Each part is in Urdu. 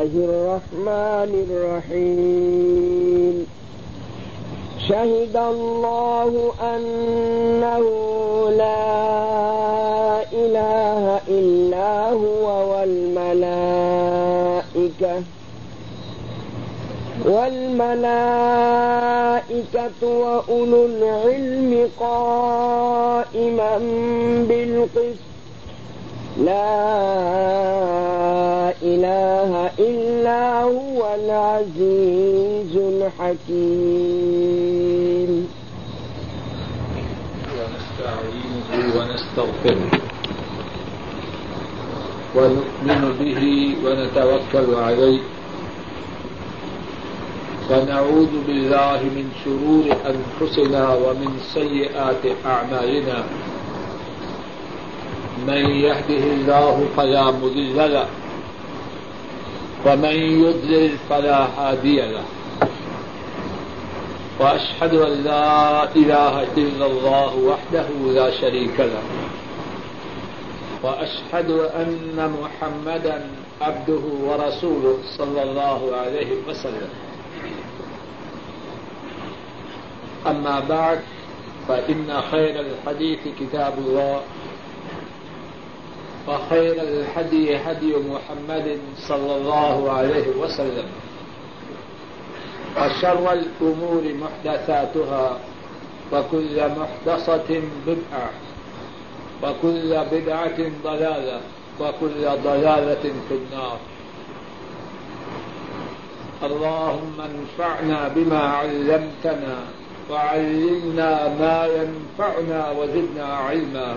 الله الرحمن الرحيم. شهد الله أنه لا إله إلا هو والملائكة. والملائكة وأولو العلم قائما بالقسط. لا إله إلا هو العزيز الحكيم. ونستعينه ونستغفره. ونؤمن به ونتوكل عليه. ونعوذ بالله من شرور أنفسنا ومن سيئات أعمالنا. من يهده الله فلا مضل له ومن يضلل فلا هادي له وأشهد أن لا إله إلا الله وحده لا شريك له وأشهد أن محمدا عبده ورسوله صلى الله عليه وسلم. أما بعد، فإن خير الحديث كتاب الله. وخير الهدي هدي محمد صلى الله عليه وسلم. وشر الأمور محدثاتها وكل محدثة بدعة وكل بدعة ضلالة وكل ضلالة في النار. اللهم انفعنا بما علمتنا وعلمنا ما ينفعنا وزدنا علما.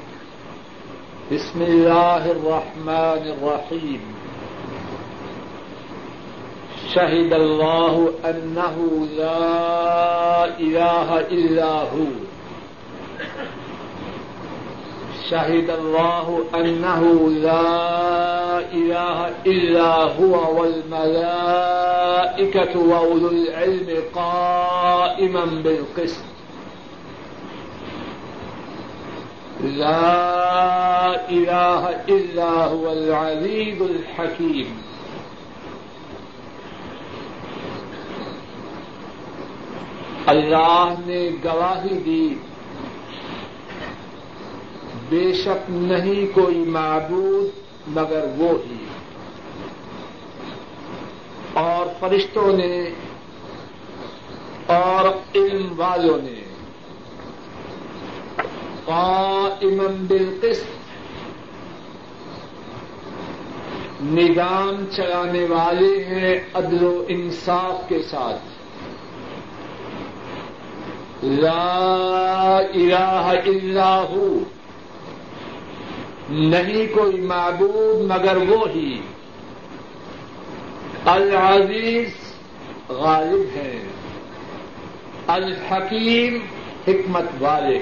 بسم الله الرحمن الرحيم. شهد الله أنه لا إله إلا هو. شهد الله أنه لا إله إلا هو والملائكة وأولو العلم قائما بالقسط. لا إله إلا هو العزيز الحكيم. اللہ نے گواہی دی، بے شک نہیں کوئی معبود مگر وہ ہی۔ اور فرشتوں نے اور علم والوں نے قائما بالقسط۔ نظام چلانے والے ہیں عدل و انصاف کے ساتھ۔ لا الہ الا ہو۔ نہیں کوئی معبود مگر وہی۔ العزیز غالب ہیں۔ الحکیم حکمت والے۔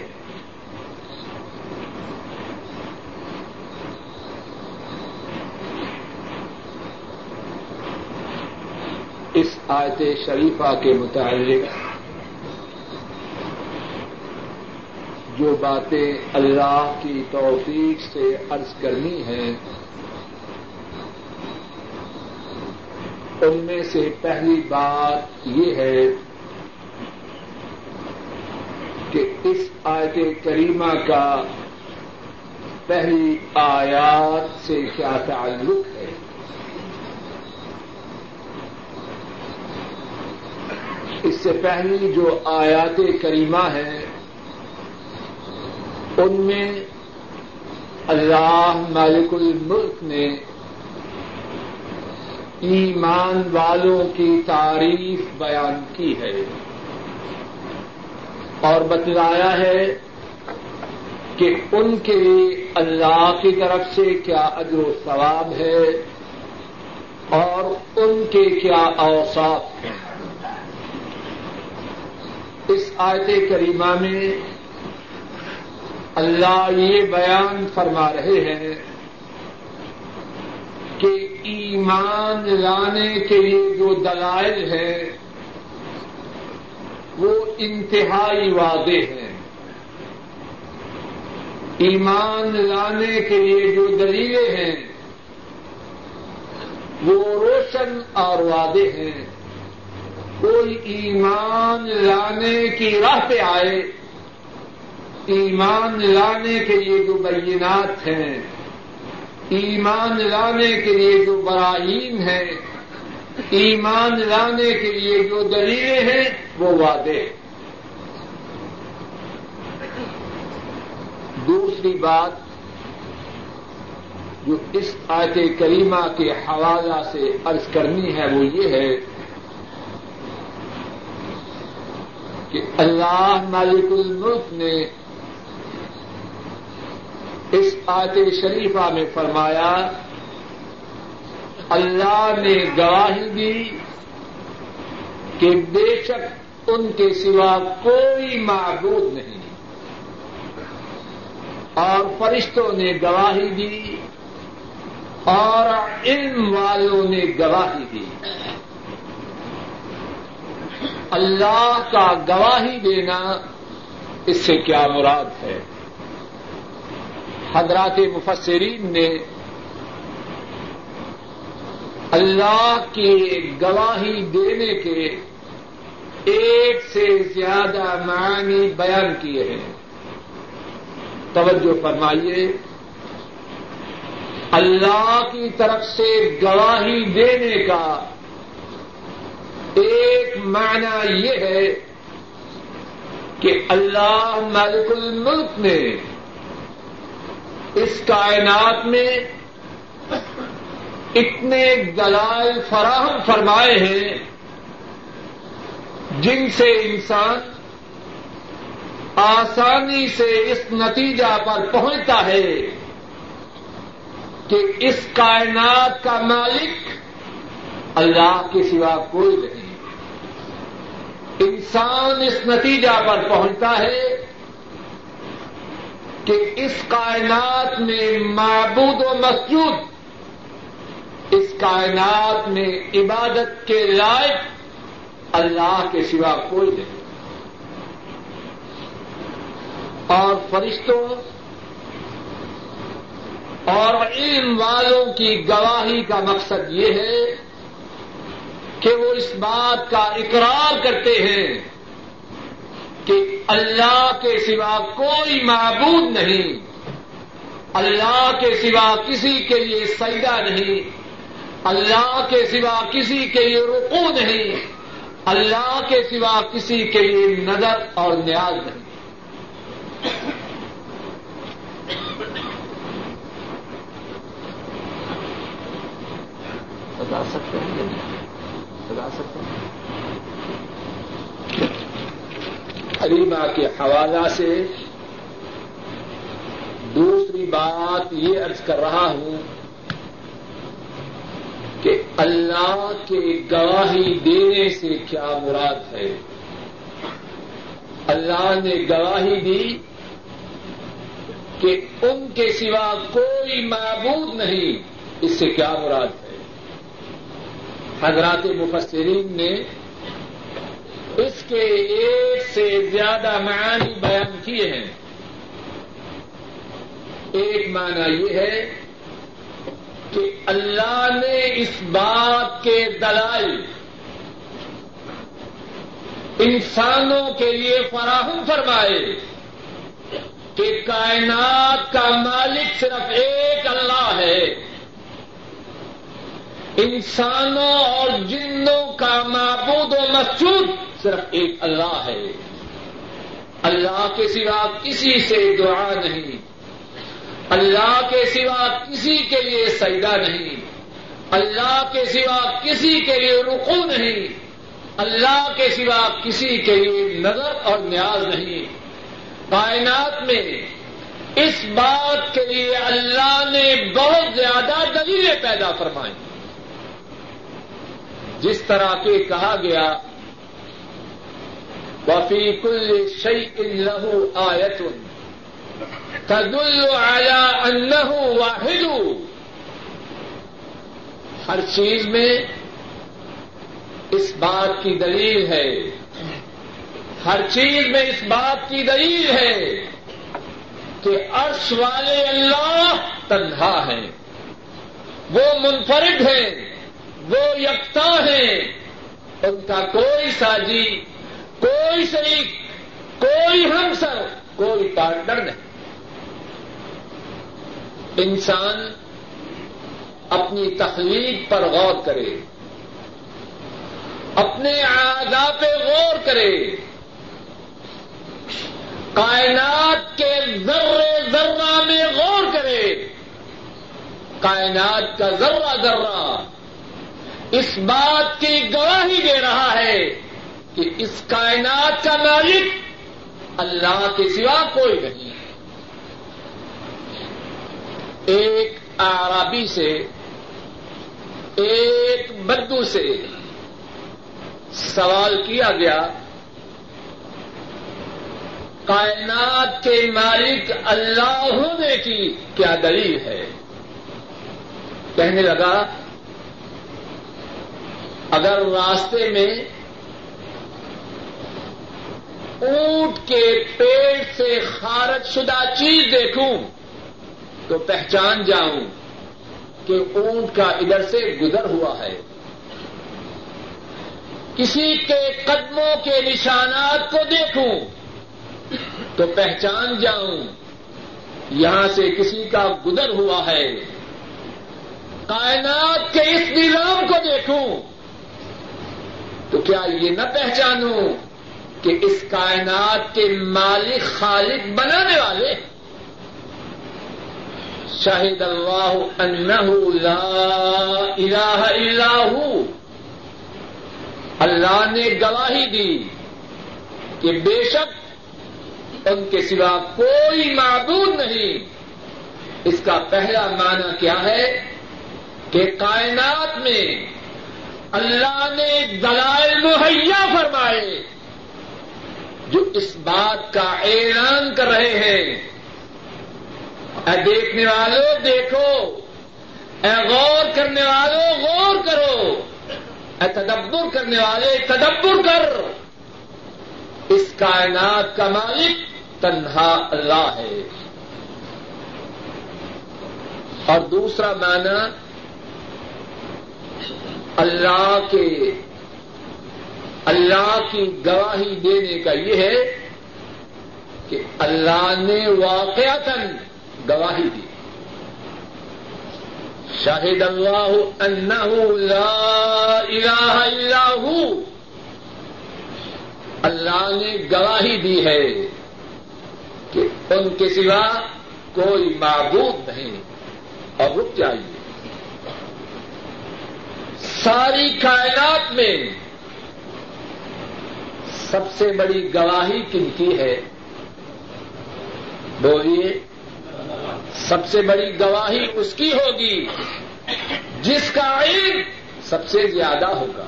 اس آیت شریفہ کے متعلق جو باتیں اللہ کی توفیق سے عرض کرنی ہیں، ان میں سے پہلی بات یہ ہے کہ اس آیت کریمہ کا پہلی آیات سے کیا تعلق ہے۔ اس سے پہلی جو آیات کریمہ ہیں ان میں اللہ مالک الملک نے ایمان والوں کی تعریف بیان کی ہے۔ اور بتلایا ہے کہ ان کے لیے اللہ کی طرف سے کیا اجر و ثواب ہے اور ان کے کیا اوساف ہیں۔ اس آیت کریمہ میں اللہ یہ بیان فرما رہے ہیں کہ ایمان لانے کے لیے جو دلائل ہیں، وہ انتہائی وعدے ہیں۔ ایمان لانے کے لیے جو دلیلیں ہیں، وہ روشن اور وعدے ہیں۔ کوئی ایمان لانے کی راہ پہ آئے۔ ایمان لانے کے لیے جو بینات ہیں، ایمان لانے کے لیے جو براہین ہیں، ایمان لانے کے لیے جو دلیلیں ہیں، وہ وعدے دوسری بات، جو اس آیت کریمہ کے حوالہ سے عرض کرنی ہے وہ یہ ہے کہ اللہ مالک الملک نے اس آیت شریفہ میں فرمایا، اللہ نے گواہی دی کہ بے شک ان کے سوا کوئی معبود نہیں۔ اور فرشتوں نے گواہی دی اور علم والوں نے گواہی دی۔ اللہ کا گواہی دینا اس سے کیا مراد ہے؟ حضرات مفسرین نے اللہ کی گواہی دینے کے ایک سے زیادہ معنی بیان کیے ہیں۔ توجہ فرمائیے۔ اللہ کی طرف سے گواہی دینے کا ایک معنی یہ ہے کہ اللہ ملک الملک نے اس کائنات میں اتنے دلائل فراہم فرمائے ہیں جن سے انسان آسانی سے اس نتیجہ پر پہنچتا ہے کہ اس کائنات کا مالک اللہ کے سوا کوئی نہیں انسان اس نتیجہ پر پہنچتا ہے کہ اس کائنات میں معبود و مسجود، اس کائنات میں عبادت کے لائق اللہ کے سوا کوئی نہیں۔ اور فرشتوں اور علم والوں کی گواہی کا مقصد یہ ہے کہ وہ اس بات کا اقرار کرتے ہیں کہ اللہ کے سوا کوئی معبود نہیں، اللہ کے سوا کسی کے لیے سجدہ نہیں، اللہ کے سوا کسی کے لیے رکو نہیں، اللہ کے سوا کسی کے لیے نظر اور نیاز نہیں۔ بتا سکتے ہیں بتا سکتے ہیں حریمہ کے حوالہ سے دوسری بات یہ عرض کر رہا ہوں کہ اللہ کے گواہی دینے سے کیا مراد ہے؟ اللہ نے گواہی دی کہ ان کے سوا کوئی معبود نہیں، اس سے کیا مراد ہے؟ حضرات مفسرین نے اس کے ایک سے زیادہ معانی بیان کیے ہیں۔ ایک معنی یہ ہے کہ اللہ نے اس بات کے دلائل انسانوں کے لیے فراہم فرمائے کہ کائنات کا مالک صرف ایک اللہ ہے۔ انسانوں اور جنوں کا معبود و مسجود صرف ایک اللہ ہے۔ اللہ کے سوا کسی سے دعا نہیں۔ اللہ کے سوا کسی کے لیے سجدہ نہیں۔ اللہ کے سوا کسی کے لیے رکو نہیں۔ اللہ کے سوا کسی کے لیے نظر اور نیاز نہیں۔ کائنات میں اس بات کے لیے اللہ نے بہت زیادہ دلیلیں پیدا فرمائی جس طرح کے کہا گیا وفی کل شعی الہو آیت۔ تدل آیا اللہ واحد۔ ہر چیز میں اس بات کی دلیل ہے۔ ہر چیز میں اس بات کی دلیل ہے کہ عرش والے اللہ تنہا ہیں۔ وہ منفرد ہیں۔ وہ یکتا ہیں ان کا کوئی ساجی، کوئی شریک، کوئی ہمسر، کوئی پارٹنر نہیں۔ انسان اپنی تخلیق پر غور کرے، اپنے آگا پہ غور کرے۔ کائنات کے ذرے ذرہ میں غور کرے۔ کائنات کا ذرہ ذرہ اس بات کی گواہی دے رہا ہے کہ اس کائنات کا مالک اللہ کے سوا کوئی نہیں ایک آرابی سے، ایک بدو سے سوال کیا گیا، کائنات کے مالک اللہ ہونے کی کیا دلیل ہے؟ کہنے لگا اگر راستے میں اونٹ کے پیٹ سے خارج شدہ چیز دیکھوں تو پہچان جاؤں کہ اونٹ کا ادھر سے گزر ہوا ہے۔ کسی کے قدموں کے نشانات کو دیکھوں تو پہچان جاؤں یہاں سے کسی کا گزر ہوا ہے۔ کائنات کے اس نظام کو دیکھوں تو کیا یہ نہ پہچانوں کہ اس کائنات کے مالک خالق بنانے والے شاہد اللہ انہ لا الہ الا ہو۔ اللہ نے گواہی دی کہ بے شک ان کے سوا کوئی معبود نہیں۔ اس کا پہلا معنی کیا ہے کہ کائنات میں اللہ نے دلائل مہیا فرمائے، جو اس بات کا اعلان کر رہے ہیں۔ اے دیکھنے والوں دیکھو۔ اے غور کرنے والوں غور کرو۔ اے تدبر کرنے والے، تدبر کر۔ اس کائنات کا مالک تنہا اللہ ہے۔ اور دوسرا معنی اللہ کے اللہ کی گواہی دینے کا یہ ہے کہ اللہ نے واقعتاً گواہی دی۔ شاہد اللہ انہ لا الہ الا ہو۔ اللہ نے گواہی دی ہے کہ ان کے سوا کوئی معبود نہیں اور رک جائیے ساری کائنات میں سب سے بڑی گواہی کن کی ہے؟ بولیے، سب سے بڑی گواہی اس کی ہوگی جس کا علم سب سے زیادہ ہوگا۔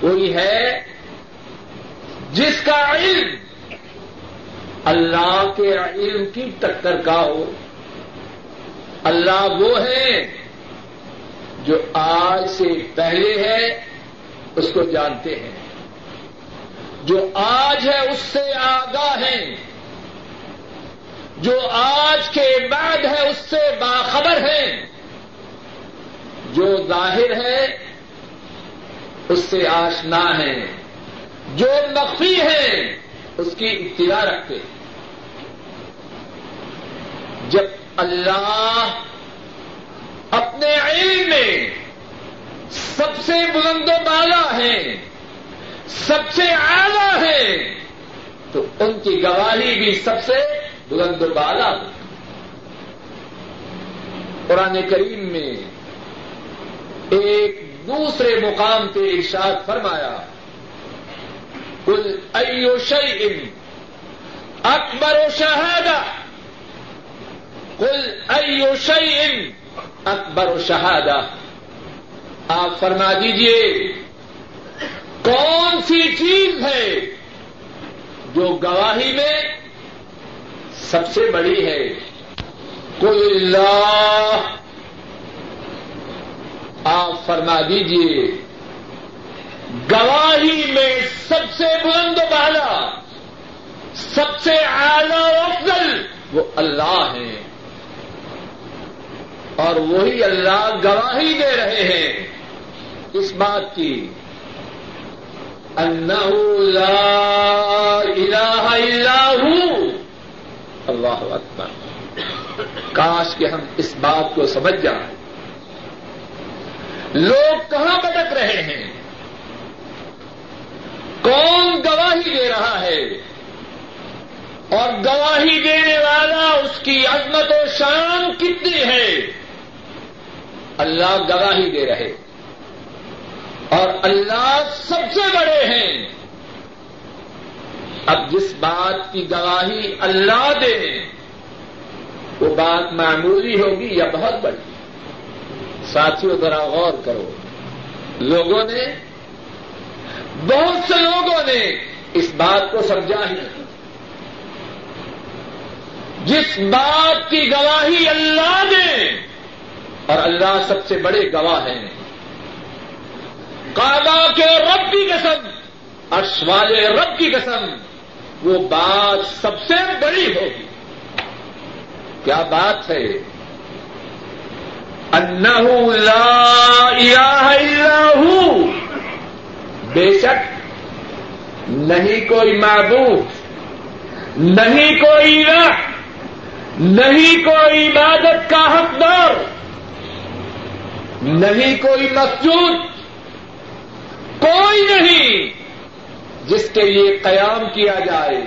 کوئی ہے جس کا علم اللہ کے علم کی ٹکر کا ہو۔ اللہ وہ ہے جو آج سے پہلے ہے، اس کو جانتے ہیں۔ جو آج ہے، اس سے آگاہ ہیں۔ جو آج کے بعد ہے، اس سے باخبر ہے جو ظاہر ہے، اس سے آشنا ہے۔ جو مخفی ہے، اس کی اطلاع رکھتے ہیں۔ جب اللہ اپنے علم میں سب سے بلند و بالا ہے، سب سے اعلی ہے، تو ان کی گواہی بھی سب سے بلند و بالا قرآن کریم میں ایک دوسرے مقام پہ ارشاد فرمایا کل ایو اکبر و شہادہ کل ایو اکبر شہادہ۔ آپ فرما دیجیے، کون سی چیز ہے جو گواہی میں سب سے بڑی ہے؟ کل اللہ۔ آپ فرما دیجیے، گواہی میں سب سے بلند بالا، سب سے اعلی افضل وہ اللہ ہیں۔ اور وہی اللہ گواہی دے رہے ہیں اس بات کی۔ لا الہ الا ہوں اللہ اکبر۔ کاش کہ ہم اس بات کو سمجھ جائیں۔ لوگ کہاں بٹک رہے ہیں؟ کون گواہی دے رہا ہے؟ اور گواہی دینے والا اس کی عظمت و شان کتنی ہے؟ اللہ گواہی دے رہے۔ اور اللہ سب سے بڑے ہیں۔ اب جس بات کی گواہی اللہ دے وہ بات معمولی ہوگی یا بہت بڑی؟ ساتھیوں ذرا غور کرو۔ لوگوں نے، بہت سے لوگوں نے اس بات کو سمجھا ہی نہیں۔ جس بات کی گواہی اللہ دے اور اللہ سب سے بڑے گواہ ہیں۔ کعبہ کے رب کی قسم، عرش والے رب کی قسم، وہ بات سب سے بڑی ہوگی۔ کیا بات ہے؟ انہ لا الہ الا ہوں بے شک، نہیں کوئی معبود، نہیں کوئی رخ نہیں کوئی عبادت کا حقدار۔ نہیں کوئی مسجود کوئی نہیں جس کے لیے قیام کیا جائے،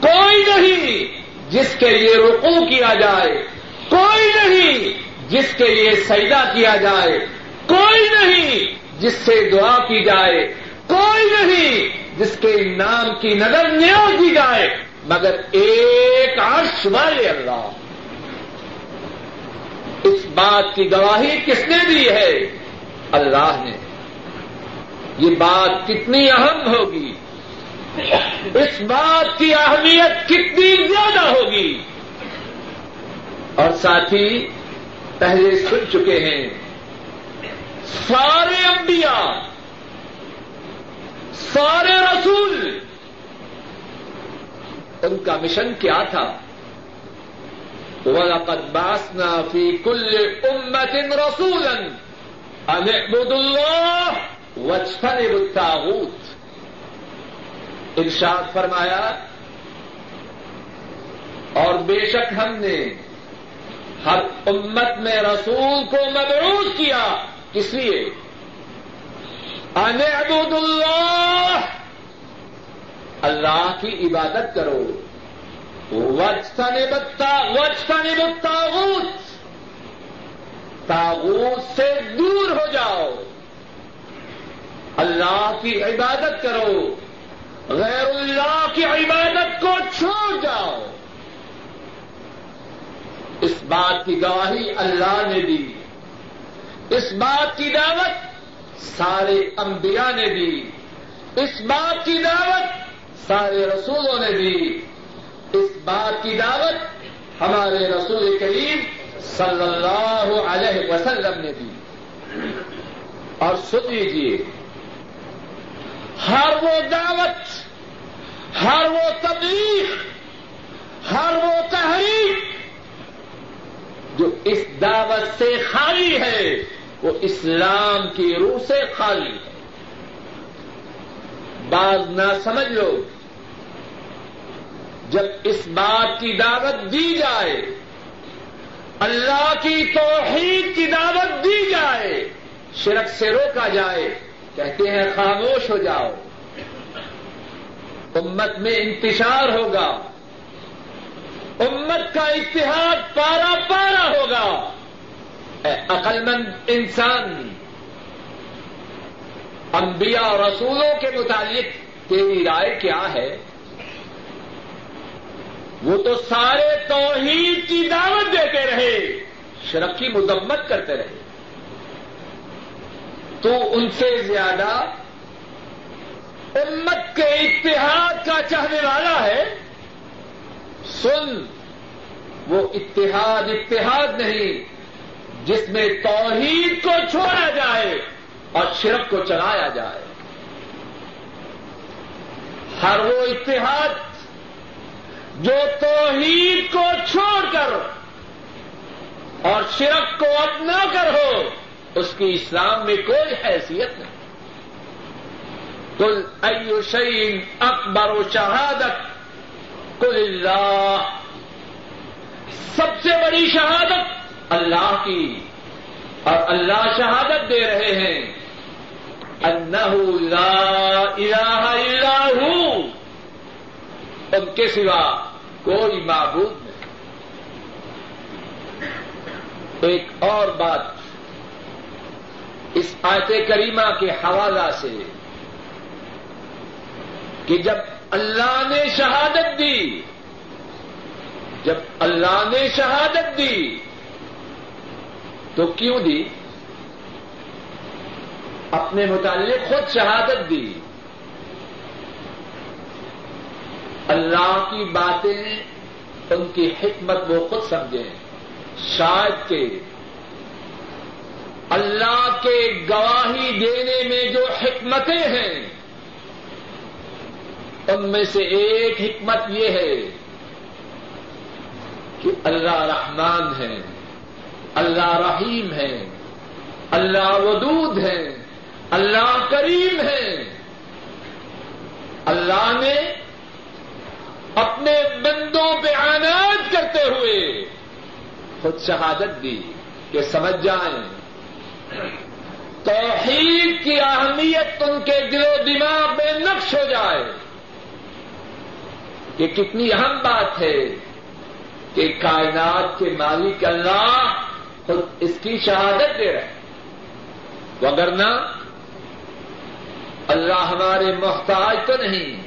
کوئی نہیں جس کے لیے رقو کیا جائے، کوئی نہیں جس کے لیے سجدہ کیا جائے، کوئی نہیں جس سے دعا کی جائے، کوئی نہیں جس کے نام کی نظر نیاز دی جائے، مگر ایک عرش والے اللہ۔ اس بات کی گواہی کس نے دی ہے؟ اللہ نے۔ یہ بات کتنی اہم ہوگی۔ اس بات کی اہمیت کتنی زیادہ ہوگی۔ اور ساتھی، پہلے سن چکے ہیں۔ سارے انبیاء، سارے رسول، ان کا مشن کیا تھا؟ وَلَقَدْ بَعَثْنَا فِي كُلِّ أُمَّةٍ رَسُولًا أَنِ اعْبُدُوا اللَّهَ وَاجْتَنِبُوا الطَّاغُوتَ۔ ارشاد فرمایا، اور بے شک ہم نے ہر امت میں رسول کو مبعوث کیا۔ کس لیے؟ ان اعبدوا اللہ اللہ کی عبادت کرو وجتا نے بتا وجتا نے تاغوت تاغوت سے دور ہو جاؤ. اللہ کی عبادت کرو. غیر اللہ کی عبادت کو چھوڑ جاؤ. اس بات کی گواہی اللہ نے دی. اس بات کی دعوت سارے انبیاء نے دی. اس بات کی دعوت سارے رسولوں نے دی. اس بات کی دعوت ہمارے رسول کریم صلی اللہ علیہ وسلم نے دی۔ اور سن لیجیے ہر وہ دعوت، ہر وہ تبلیغ، ہر وہ تحریک جو اس دعوت سے خالی ہے، وہ اسلام کی روح سے خالی ہے۔ بات نہ سمجھ لو۔ جب اس بات کی دعوت دی جائے، اللہ کی توحید کی دعوت دی جائے، شرک سے روکا جائے، کہتے ہیں خاموش ہو جاؤ، امت میں انتشار ہوگا، امت کا اتحاد پارا پارا ہوگا۔ عقل مند انسان، انبیاء اور رسولوں کے متعلق تیری رائے کیا ہے؟ وہ تو سارے توحید کی دعوت دیتے رہے، شرک کی مذمت کرتے رہے۔ تو ان سے زیادہ امت کے اتحاد کا چاہنے والا ہے۔ سن، وہ اتحاد اتحاد نہیں، جس میں توحید کو چھوڑا جائے اور شرک کو چلایا جائے۔ ہر وہ اتحاد جو توحید کو چھوڑ کر اور شرک کو اپنا کر ہو، اس کی اسلام میں کوئی حیثیت نہیں۔ کل ایو شعین اکبر و شہادت کل اللہ۔ سب سے بڑی شہادت اللہ کی۔ اور اللہ شہادت دے رہے ہیں۔ انہ لا الہ الا ہو۔ ان کے سوا کوئی معبود نہیں۔ ایک اور بات، اس آیت کریمہ کے حوالہ سے کہ جب اللہ نے شہادت دی، جب اللہ نے شہادت دی، تو کیوں دی؟ اپنے متعلق خود شہادت دی۔ اللہ کی باتیں ان کی حکمت وہ خود سمجھیں شاید کہ اللہ کے گواہی دینے میں جو حکمتیں ہیں، ان میں سے ایک حکمت یہ ہے کہ اللہ رحمان ہے اللہ رحیم ہے اللہ ودود ہے اللہ کریم ہے اللہ نے اپنے بندوں پہ آناج کرتے ہوئے خود شہادت دی کہ سمجھ جائیں۔ توحید کی اہمیت ان کے دل و دماغ میں نقش ہو جائے۔ کہ کتنی اہم بات ہے کہ کائنات کے مالک اللہ خود اس کی شہادت دے رہے وگرنہ اللہ ہمارے محتاج تو نہیں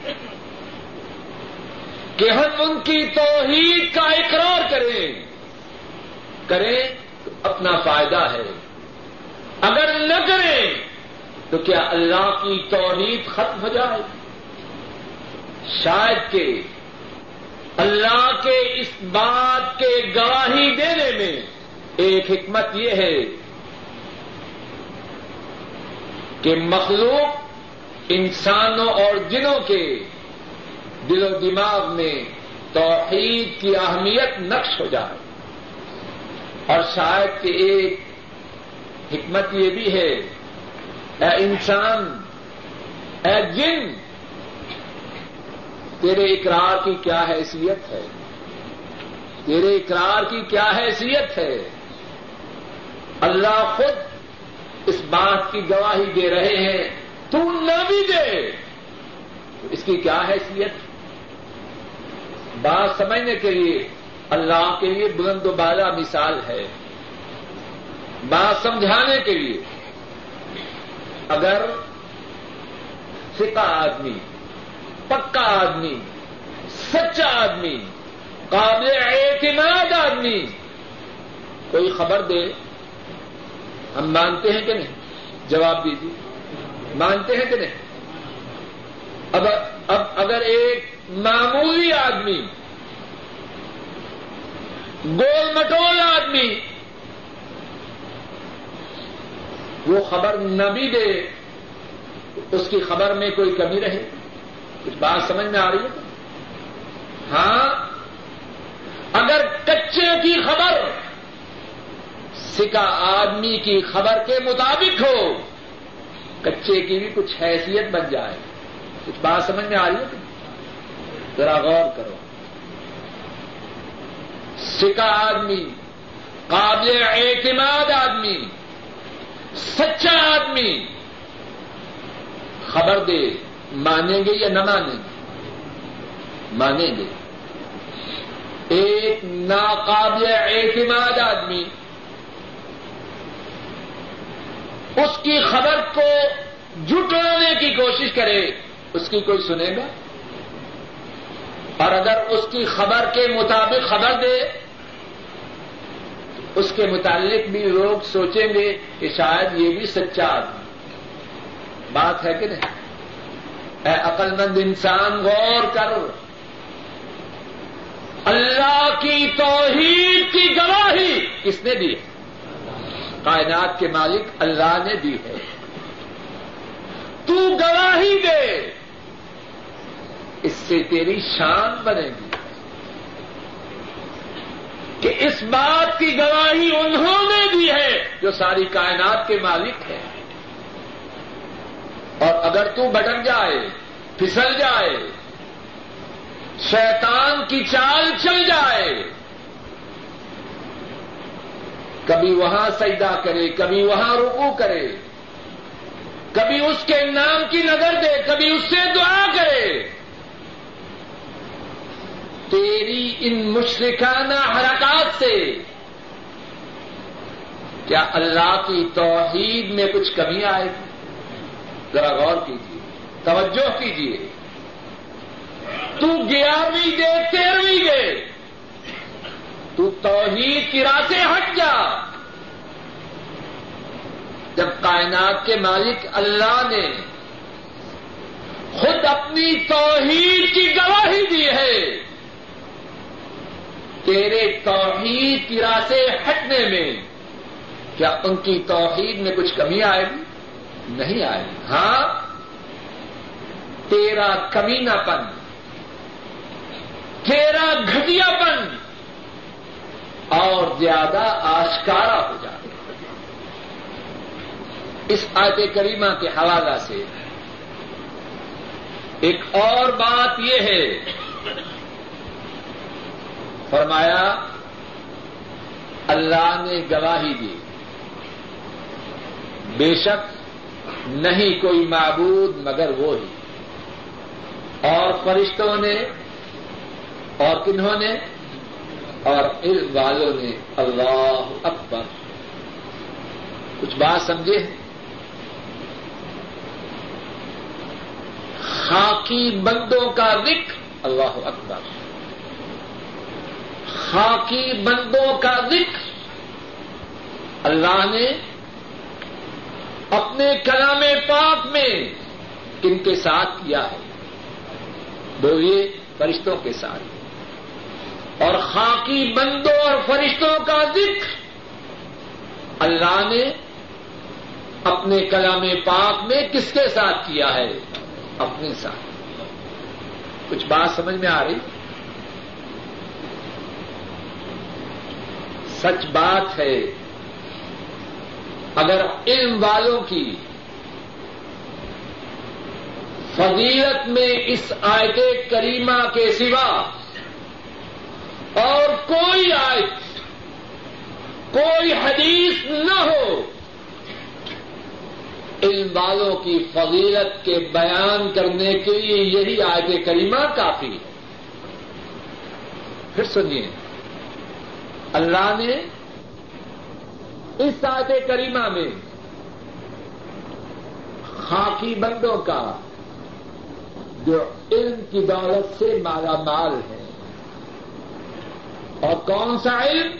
کہ ہم ان کی توحید کا اقرار کریں۔ کریں تو اپنا فائدہ ہے۔ اگر نہ کریں تو کیا اللہ کی توحید ختم ہو جائے؟ شاید کہ اللہ کے اس بات کے گواہی دینے میں ایک حکمت یہ ہے کہ مخلوق انسانوں اور جنوں کے دل و دماغ میں توحید کی اہمیت نقش ہو جائے۔ اور شاید کہ ایک حکمت یہ بھی ہے، اے انسان، اے جن، تیرے اقرار کی کیا حیثیت ہے؟ تیرے اقرار کی کیا حیثیت ہے؟ اللہ خود اس بات کی گواہی دے رہے ہیں، تو نہ بھی دے۔ اس کی کیا حیثیت؟ بات سمجھنے کے لیے اللہ کے لیے بلند و بالا مثال ہے۔ بات سمجھانے کے لیے اگر فکا آدمی، پکا آدمی، سچا آدمی، قابل اعتماد آدمی کوئی خبر دے، ہم مانتے ہیں کہ نہیں؟ جواب دیجیے۔ مانتے ہیں کہ نہیں؟ اب اب اگر ایک معمولی آدمی، گول مٹول آدمی، وہ خبر نہ بھی دے، اس کی خبر میں کوئی کمی رہے؟ کچھ بات سمجھ میں آ رہی ہے؟ ہاں اگر کچے کی خبر سکا آدمی کی خبر کے مطابق ہو، کچے کی بھی کچھ حیثیت بن جائے۔ کچھ بات سمجھ میں آ رہی ہے؟ ذرا غور کرو۔ سکا آدمی، قابل اعتماد آدمی، سچا آدمی۔ خبر دے، مانیں گے یا نہ مانیں گے؟ مانیں گے۔ ایک ناقابل اعتماد آدمی، اس کی خبر کو جٹلانے کی کوشش کرے، اس کی کوئی سنے گا؟ اور اگر اس کی خبر کے مطابق خبر دے، اس کے متعلق بھی لوگ سوچیں گے کہ شاید یہ بھی سچا آدمی۔ بات ہے کہ نہیں؟ اے عقل مند انسان، غور کر۔ اللہ کی توحید کی گواہی کس نے دی؟ ہے کائنات کے مالک اللہ نے دی ہے۔ تو گواہی دے۔ اس سے تیری شان بنے گی کہ اس بات کی گواہی انہوں نے دی ہے جو ساری کائنات کے مالک ہیں۔ اور اگر تو بٹک جائے، پھسل جائے، شیطان کی چال چل جائے، کبھی وہاں سجدہ کرے، کبھی وہاں رکو کرے، کبھی اس کے نام کی نظر دے، کبھی اس سے دعا کرے تیری ان مشرکانہ حرکات سے کیا اللہ کی توحید میں کچھ کمی آئے؟ گی ذرا غور کیجیے، توجہ کیجیے۔ تو گیارہویں دے تیرہویں دے تو توحید کی راہ سے ہٹ جا۔ جب کائنات کے مالک اللہ نے خود اپنی توحید کی گواہی دی ہے تیرے توحید کی راہ سے ہٹنے میں کیا ان کی توحید میں کچھ کمی آئے گی؟ نہیں آئے گی۔ ہاں؟ تیرا کمینہ پن، تیرا گھٹیا پن اور زیادہ آشکارا ہو جائے اس آیت کریمہ کے حوالہ سے ایک اور بات یہ ہے فرمایا، اللہ نے گواہی دی۔ بے شک نہیں کوئی معبود، مگر وہ ہی۔ اور فرشتوں نے، اور کنہوں نے، اور علم والوں نے اللہ اکبر۔ کچھ بات سمجھے؟ خاکی بندوں کا ذکر اللہ اکبر۔ خاکی بندوں کا ذکر۔ اللہ نے اپنے کلام پاک میں کن کے ساتھ کیا ہے۔ بولیے، فرشتوں کے ساتھ۔ اور خاکی بندوں اور فرشتوں کا ذکر۔ اللہ نے اپنے کلام پاک میں کس کے ساتھ کیا ہے؟ اپنے ساتھ۔ کچھ بات سمجھ میں آ رہی؟ سچ بات ہے۔ اگر علم والوں کی فضیلت میں اس آیت کریمہ کے سوا اور کوئی آیت، کوئی حدیث نہ ہو، علم والوں کی فضیلت کے بیان کرنے کے لیے یہی آیت کریمہ کافی ہے۔ پھر سنیے۔ اللہ نے اس آیت کریمہ میں خاکی بندوں کا جو علم کی دولت سے مالا مال ہے اور کون سا علم؟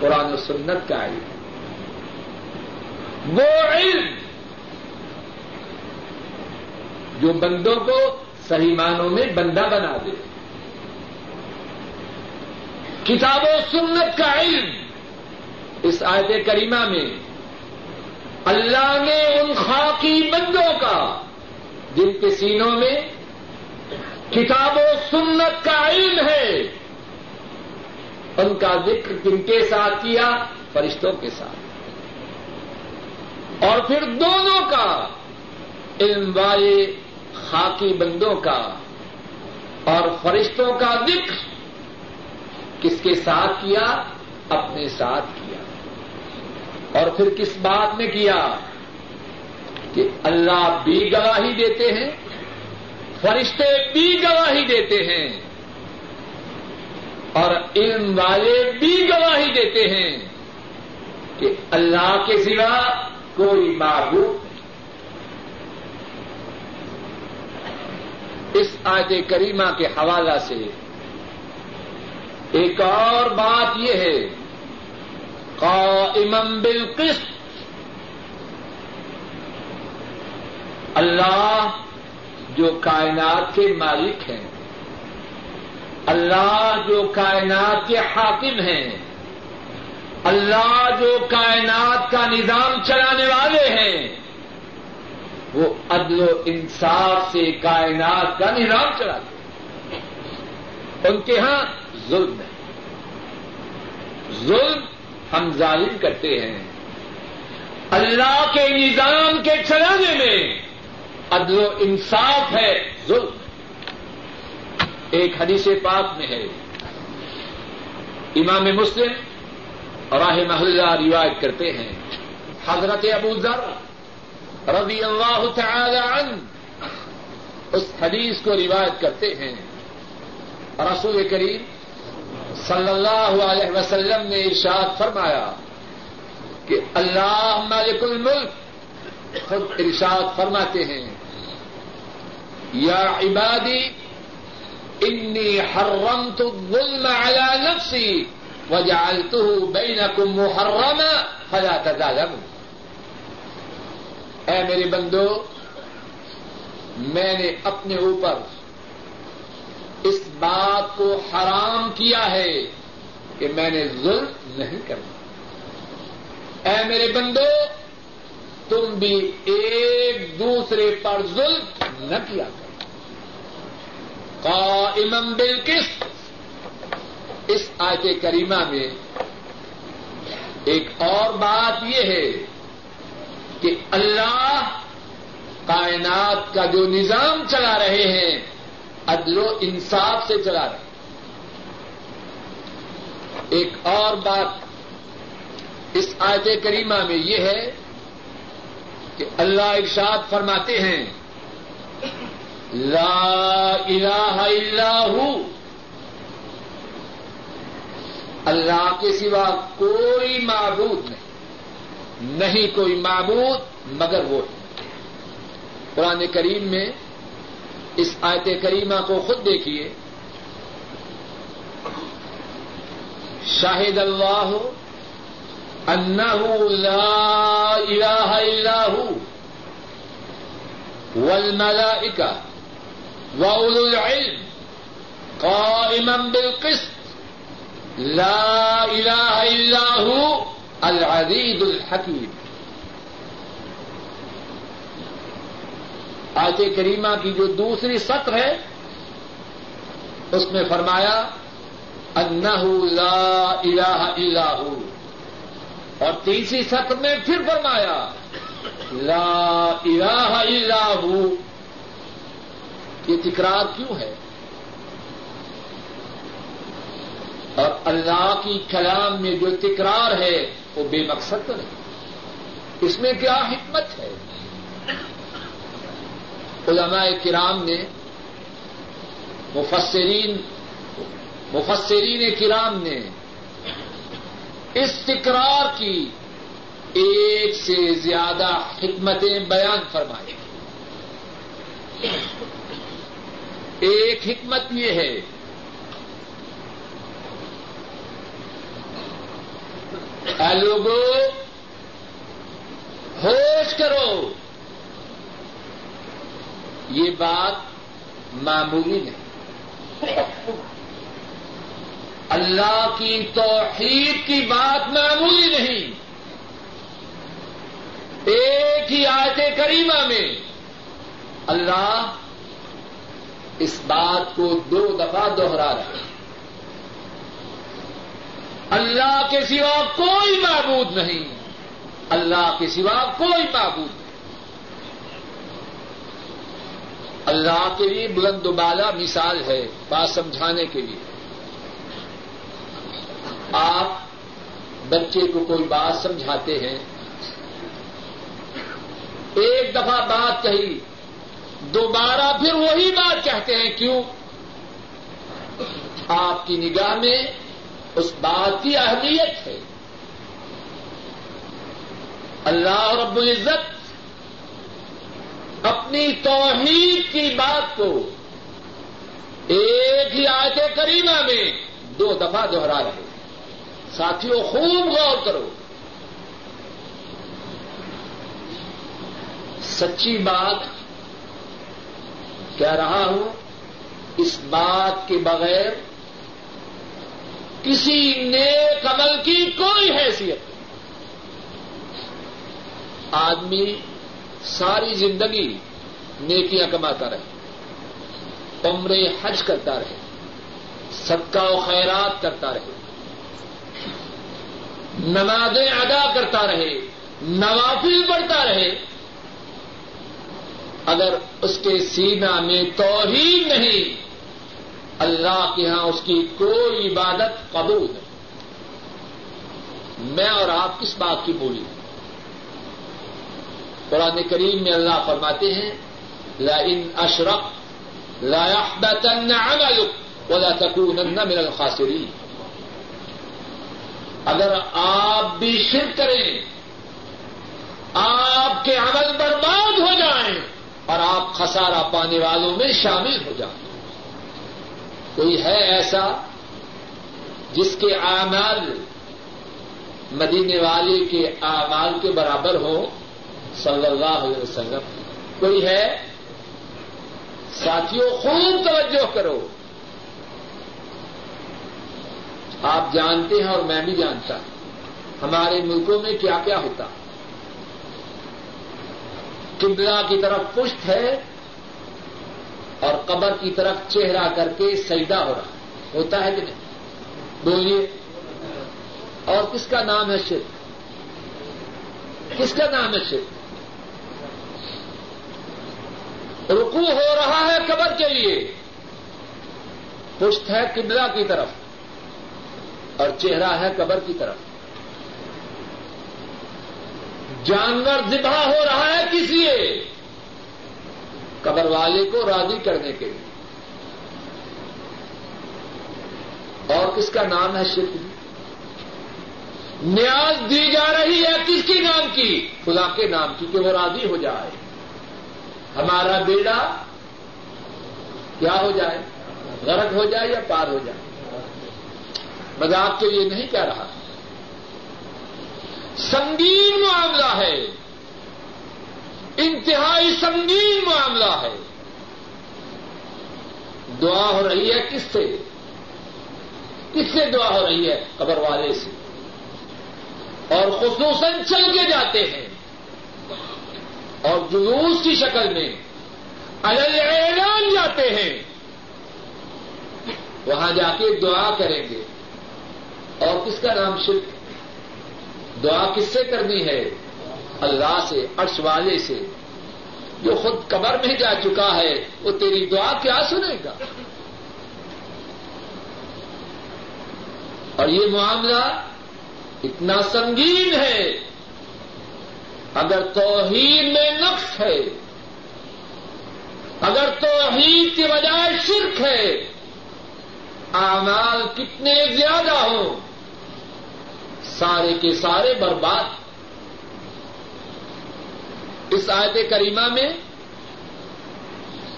قرآن و سنت کا علم۔ وہ علم جو بندوں کو صحیح معنوں میں بندہ بنا دے۔ کتاب و سنت کا علم۔ اس آیت کریمہ میں اللہ نے ان خاکی بندوں کا، جن کے سینوں میں کتاب و سنت کا علم ہے، ان کا ذکر کن کے ساتھ کیا؟ فرشتوں کے ساتھ۔ اور پھر دونوں کا علم والے خاکی بندوں کا اور فرشتوں کا ذکر۔ کس کے ساتھ کیا؟ اپنے ساتھ کیا۔ اور پھر کس بات میں کیا؟ کہ اللہ بھی گواہی دیتے ہیں، فرشتے بھی گواہی دیتے ہیں، اور علم والے بھی گواہی دیتے ہیں کہ اللہ کے سوا کوئی معبود اس آیت کریمہ کے حوالہ سے ایک اور بات یہ ہے قائمم بالقسط۔ اللہ جو کائنات کے مالک ہیں، اللہ جو کائنات کے حاکم ہیں، اللہ جو کائنات کا نظام چلانے والے ہیں، وہ عدل و انصاف سے کائنات کا نظام چلاتے ہیں۔ ان کے ہاں ظلم ہے۔ ظلم ہم ظالم کرتے ہیں۔ اللہ کے نظام کے چلانے میں عدل و انصاف ہے، ظلم۔ ایک حدیث پاک میں ہے۔ امام مسلم راہ محلہ روایت کرتے ہیں۔ حضرت ابو ذر رضی اللہ تعالی عنہ اس حدیث کو روایت کرتے ہیں۔ رسول کریم صلی اللہ علیہ وسلم نے ارشاد فرمایا کہ اللہ مالک الملک خود ارشاد فرماتے ہیں، یا عبادی، انی حرمت الظلم على نفسی وجعلته بینکم محرما فلا تظالموا۔ اے میرے بندو، میں نے اپنے اوپر اس بات کو حرام کیا ہے کہ میں نے ظلم نہیں کرنا۔ اے میرے بندو، تم بھی ایک دوسرے پر ظلم نہ کیا کرو۔ قائمم بالقسط۔ اس آیت کریمہ میں ایک اور بات یہ ہے کہ اللہ کائنات کا جو نظام چلا رہے ہیں عدل و انصاف سے چلا رہے ایک اور بات اس آیت کریمہ میں یہ ہے کہ اللہ ارشاد فرماتے ہیں، لا الہ الا ہو۔ اللہ کے سوا کوئی معبود نہیں۔ نہیں کوئی معبود مگر وہ۔ قرآن کریم میں اس آیت کریمہ کو خود دیکھیے۔ شاہد اللہ انہ لا الہ الا ہو والملائکہ وأولو العلم قائما بالقسط لا إله إلا هو العزيز الحكيم آیت کریمہ کی جو دوسری سطر ہے، اس میں فرمایا انہ لا الہ الا ہو۔ اور تیسری سطر میں پھر فرمایا، لا الہ الا ہو۔ یہ تکرار کیوں ہے؟ اور اللہ کی کلام میں جو تکرار ہے، وہ بے مقصد نہیں اس میں کیا حکمت ہے؟ علماء کرام نے، مفسرین مفسرین کرام نے اس تکرار کی ایک سے زیادہ حکمتیں بیان فرمائی۔ ایک حکمت یہ ہے، اے لوگوں ہوش کرو۔ یہ بات معمولی نہیں۔ اللہ کی توحید کی بات معمولی نہیں۔ ایک ہی آیت کریمہ میں اللہ اس بات کو دو دفعہ دوہرا رہے اللہ کے سوا کوئی معبود نہیں۔ اللہ کے سوا کوئی معبود نہیں۔ اللہ کے لیے بلند و بالا مثال ہے، بات سمجھانے کے لیے۔ آپ بچے کو کوئی بات سمجھاتے ہیں، ایک دفعہ بات کہی، دوبارہ پھر وہی بات کہتے ہیں، کیوں؟ آپ کی نگاہ میں اس بات کی اہمیت ہے۔ اللہ رب العزت اپنی توحید کی بات کو ایک ہی آیت کریمہ میں دو دفعہ دوہرا رہے ساتھیوں خوب غور کرو۔ سچی بات کہہ رہا ہوں، اس بات کے بغیر کسی نیک عمل کی کوئی حیثیت نہیں۔ آدمی ساری زندگی نیکیاں کماتا رہے عمر حج کرتا رہے، صدقہ و خیرات کرتا رہے، نمازیں ادا کرتا رہے، نوافل بڑھتا رہے، اگر اس کے سینا میں توحید نہیں، اللہ کے ہاں اس کی کوئی عبادت قبول ہے میں اور آپ کس بات کی بولی؟ قرآن کریم میں اللہ فرماتے ہیں، لا ان اشرف لا يحبطن عملك ولا تكونن من الخاسرين اگر آپ بھی شرک کریں، آپ کے عمل برباد ہو جائیں اور آپ خسارہ پانے والوں میں شامل ہو جائیں۔ کوئی ہے ایسا جس کے اعمال مدینے والے کے اعمال کے برابر ہو صلی اللہ علیہ وسلم، کوئی ہے؟ ساتھیوں خوب توجہ کرو۔ آپ جانتے ہیں اور میں بھی جانتا ہوں۔ ہمارے ملکوں میں کیا کیا ہوتا؟ قبلہ کی طرف پشت ہے اور قبر کی طرف چہرہ کر کے سجدہ ہو رہا۔ ہوتا ہے کہ نہیں؟ بولیے۔ اور کس کا نام ہے شرک؟ کس کا نام ہے شرک؟ رکو ہو رہا ہے قبر کے لیے۔ پشت ہے قبلہ کی طرف اور چہرہ ہے قبر کی طرف۔ جانور ذبح ہو رہا ہے کس لیے؟ قبر والے کو راضی کرنے کے لیے۔ اور کس کا نام ہے شرک؟ نیاز دی جا رہی ہے کس کی نام کی؟ خدا کے نام کی کہ وہ راضی ہو جائے۔ ہمارا بیڑا کیا ہو جائے؟ غرق ہو جائے یا پار ہو جائے؟ مذاق کے لیے نہیں کہہ رہا۔ سنگین معاملہ ہے۔ انتہائی سنگین معاملہ ہے۔ دعا ہو رہی ہے کس سے؟ کس سے دعا ہو رہی ہے؟ قبر والے سے۔ اور خصوصاً چل کے جاتے ہیں۔ اور جلوس کی شکل میں الگ اعلان جاتے ہیں۔ وہاں جا کے دعا کریں گے۔ اور کس کا نام شرک؟ دعا کس سے کرنی ہے؟ اللہ سے، عرش والے سے۔ جو خود قبر میں جا چکا ہے، وہ تیری دعا کیا سنے گا؟ اور یہ معاملہ اتنا سنگین ہے۔ اگر توحید میں نقص ہے، اگر توحید کی بجائے شرک ہے، اعمال کتنے زیادہ ہوں، سارے کے سارے برباد۔ اس آیت کریمہ میں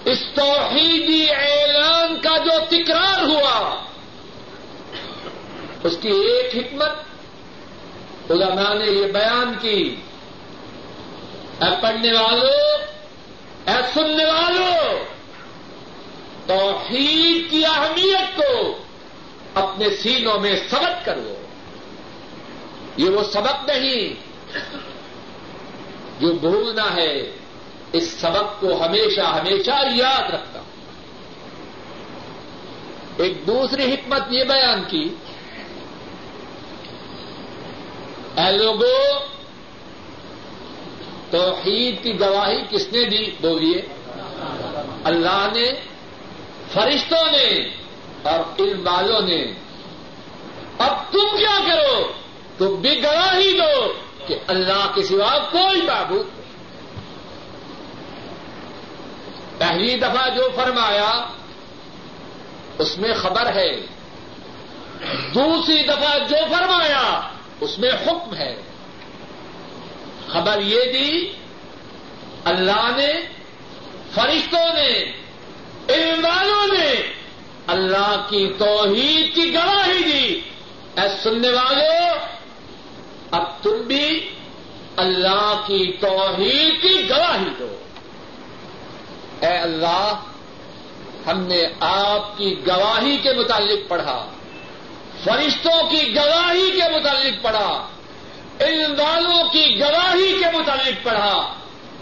اس توحیدی اعلان کا جو تکرار ہوا، اس کی ایک حکمت، علماء نے یہ بیان کی۔ اے پڑھنے والوں اے سننے والوں توحید کی اہمیت کو اپنے سینوں میں سبق کرو۔ یہ وہ سبق نہیں جو بھولنا ہے، اس سبق کو ہمیشہ ہمیشہ یاد رکھتا۔ ہوں ایک دوسری حکمت یہ بیان کی، اے لوگوں توحید کی گواہی کس نے دی؟ بولیے۔ اللہ نے، فرشتوں نے اور علم والوں نے۔ اب تم کیا کرو؟ تم بھی گواہی دو کہ اللہ کے سوا کوئی بابو پہلی دفعہ جو فرمایا، اس میں خبر ہے۔ دوسری دفعہ جو فرمایا، اس میں حکم ہے۔ خبر یہ دی، اللہ نے، فرشتوں نے علم والوں نے اللہ کی توحید کی گواہی دی۔ اے سننے والوں اب تم بھی اللہ کی توحید کی گواہی دو۔ اے اللہ، ہم نے آپ کی گواہی کے متعلق پڑھا، فرشتوں کی گواہی کے متعلق پڑھا۔ ان والوں کی گواہی کے متعلق پڑھا۔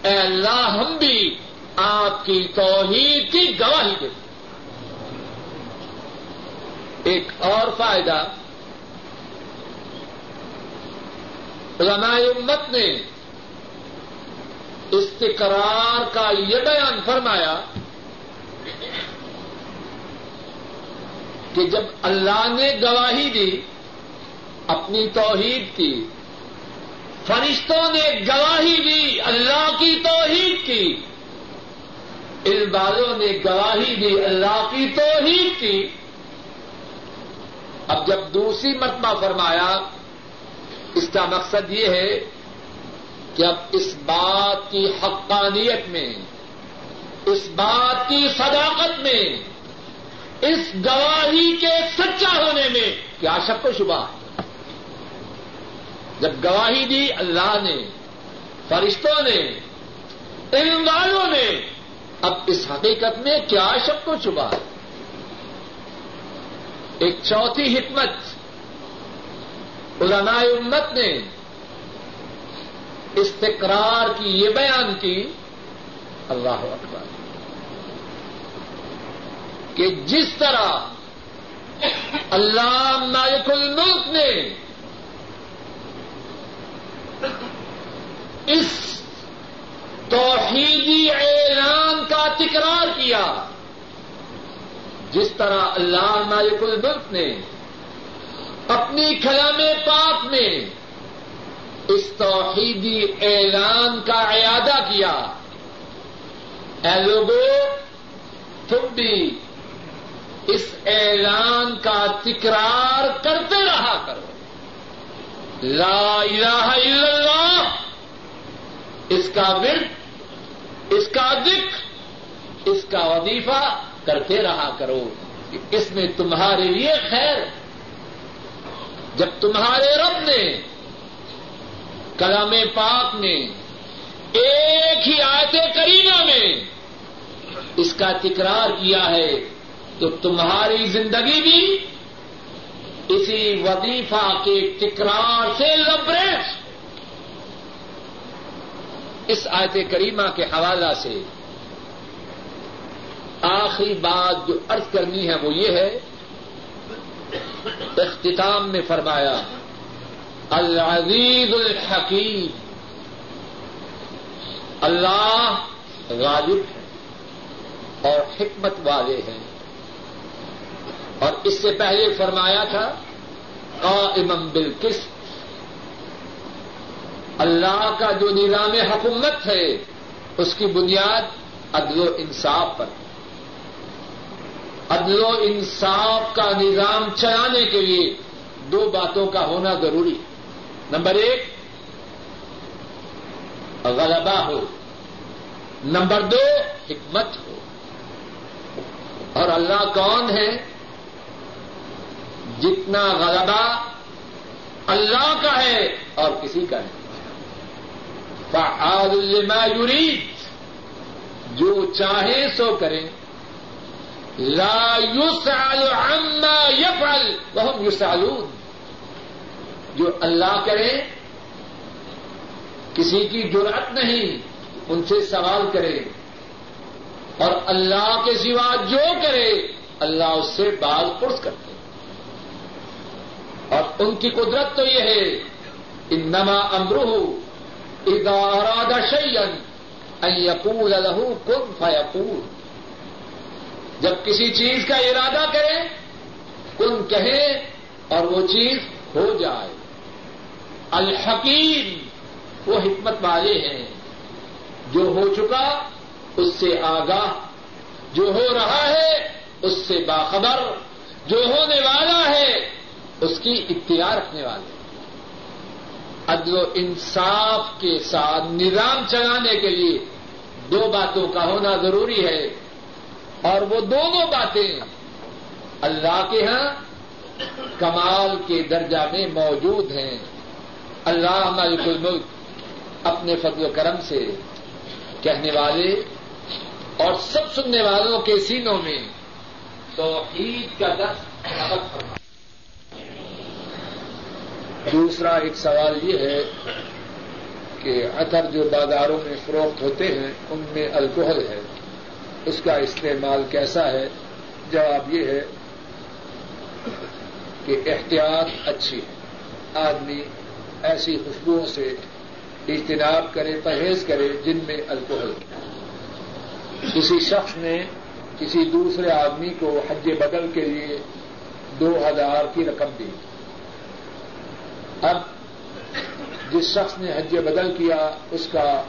اے اللہ، ہم بھی آپ کی توحید کی گواہی دیتے ایک اور فائدہ۔ علماء امت نے استقرار کا یہ بیان فرمایا کہ جب اللہ نے گواہی دی، اپنی توحید کی فرشتوں نے گواہی دی، اللہ کی توحید کی۔ ان والوں نے گواہی دی، اللہ کی توحید کی۔ اب جب دوسری مرتبہ فرمایا، اس کا مقصد یہ ہے کہ اب اس بات کی حقانیت میں، اس بات کی صداقت میں، اس گواہی کے سچا ہونے میں کیا شک و شبہ؟ جب گواہی دی اللہ نے، فرشتوں نے، ان والوں نے، اب اس حقیقت میں کیا شک و شبہ ایک چوتھی حکمت علماء امت نے استقرار کی، یہ بیان کی، اللہ اکبر، کہ جس طرح اللہ مالک الملک نے اس توحیدی اعلان کا تکرار کیا جس طرح اللہ مالک الملک نے اپنی کلام پاک میں اس توحیدی اعلان کا اعادہ کیا۔ اے لوگوں تم بھی اس اعلان کا تکرار کرتے رہا کرو۔ لا الہ الا اللہ. اس کا ورد، اس کا ذکر، اس کا وظیفہ کرتے رہا کرو اس میں تمہارے لیے خیر. جب تمہارے رب نے کلام پاک میں ایک ہی آیت کریمہ میں اس کا تکرار کیا ہے تو تمہاری زندگی بھی اسی وظیفہ کے تکرار سے لبریز۔ اس آیت کریمہ کے حوالہ سے آخری بات جو ارض کرنی ہے وہ یہ ہے، اختتام میں فرمایا، العزیز الحکیم۔ اللہ غالب ہے اور حکمت والے ہیں۔ اور اس سے پہلے فرمایا تھا قائم بالقسط۔ اللہ کا جو نظام حکومت ہے، اس کی بنیاد عدل و انصاف پر۔ عدل و انصاف کا نظام چلانے کے لیے دو باتوں کا ہونا ضروری۔ نمبر ایک، غلبہ ہو۔ نمبر دو، حکمت ہو۔ اور اللہ کون ہے؟ جتنا غلبہ اللہ کا ہے اور کسی کا نہیں۔ فعال لما یرید۔ جو چاہے سو کریں لا يسأل عما يفعل وهم يسألون جو اللہ کرے، کسی کی جرأت نہیں، ان سے سوال کرے۔ اور اللہ کے سوا جو کرے، اللہ اس سے باز پرس کرتے اور ان کی قدرت تو یہ ہے انما امرہ اذا اراد شيئا ان يقول له فيقول۔ جب کسی چیز کا ارادہ کرے کن کہے اور وہ چیز ہو جائے۔ الحکیم وہ حکمت والے ہیں۔ جو ہو چکا، اس سے آگاہ۔ جو ہو رہا ہے، اس سے باخبر۔ جو ہونے والا ہے اس کی اختیار رکھنے والے۔ عدل و انصاف کے ساتھ نظام چلانے کے لیے دو باتوں کا ہونا ضروری ہے۔ اور وہ دونوں باتیں اللہ کے ہاں کمال کے درجہ میں موجود ہیں۔ اللہ مالک الملک اپنے فضل و کرم سے کہنے والے اور سب سننے والوں کے سینوں میں توحید کا درد فرما دوسرا ایک سوال یہ ہے کہ اتر جو بازاروں میں فروخت ہوتے ہیں، ان میں الکوہل ہے۔ اس کا استعمال کیسا ہے؟ جواب یہ ہے کہ احتیاط اچھی ہے۔ آدمی ایسی خوشبوؤں سے اجتناب کرے، پرہیز کرے جن میں الکوہل کسی شخص نے کسی دوسرے آدمی کو حج بدل کے لیے دو ہزار کی رقم دی۔ اب جس شخص نے حج بدل کیا، اس کا